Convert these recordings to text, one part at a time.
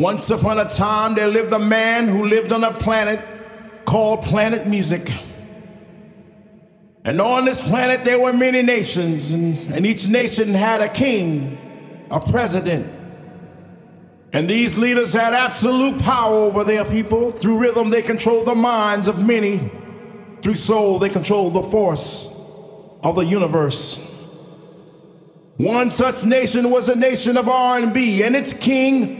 Once upon a time, there lived a man who lived on a planet called Planet Music. And on this planet, there were many nations, and, and each nation had a king, a president. And these leaders had absolute power over their people. Through rhythm, they controlled the minds of many. Through soul, they controlled the force of the universe. One such nation was the nation of R&B, and its king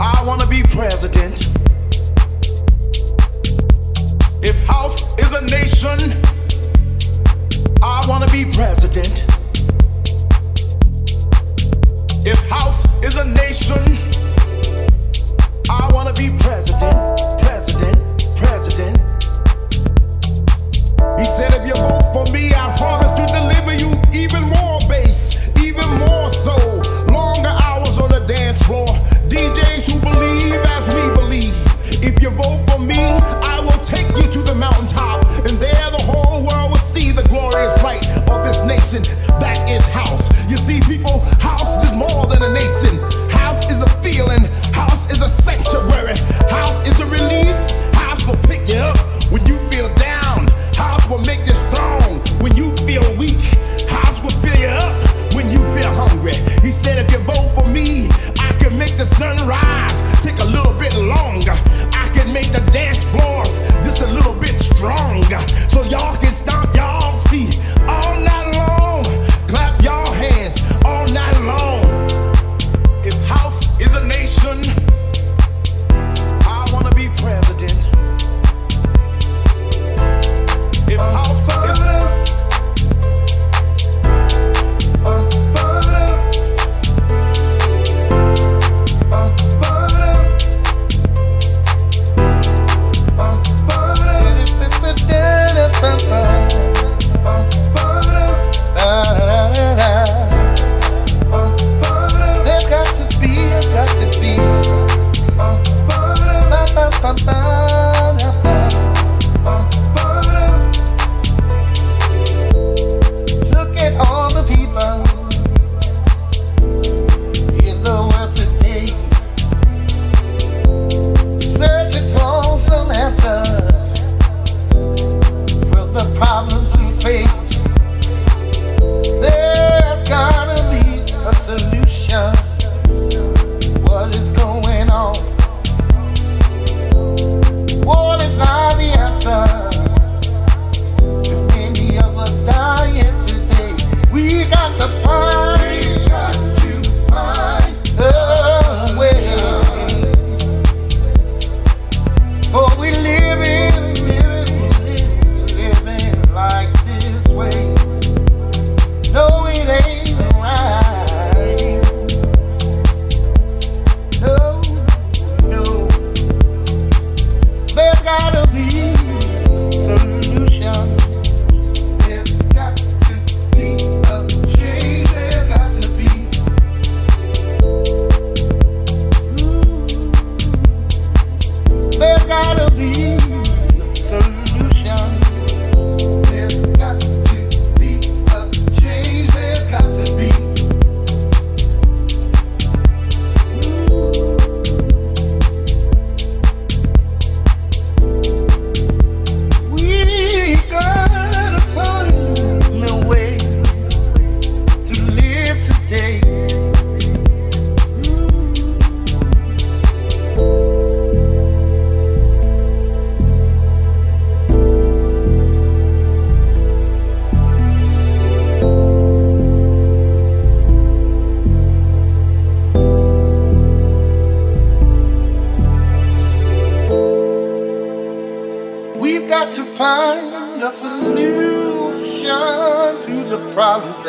I wanna be president. If house is a nation, I wanna be president. If house is a nation, see, people,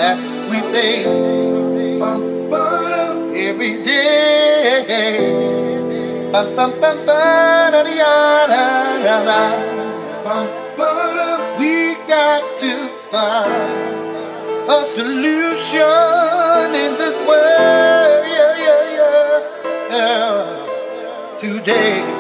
that we make every day. We got to find a solution in this world yeah, yeah, yeah. today.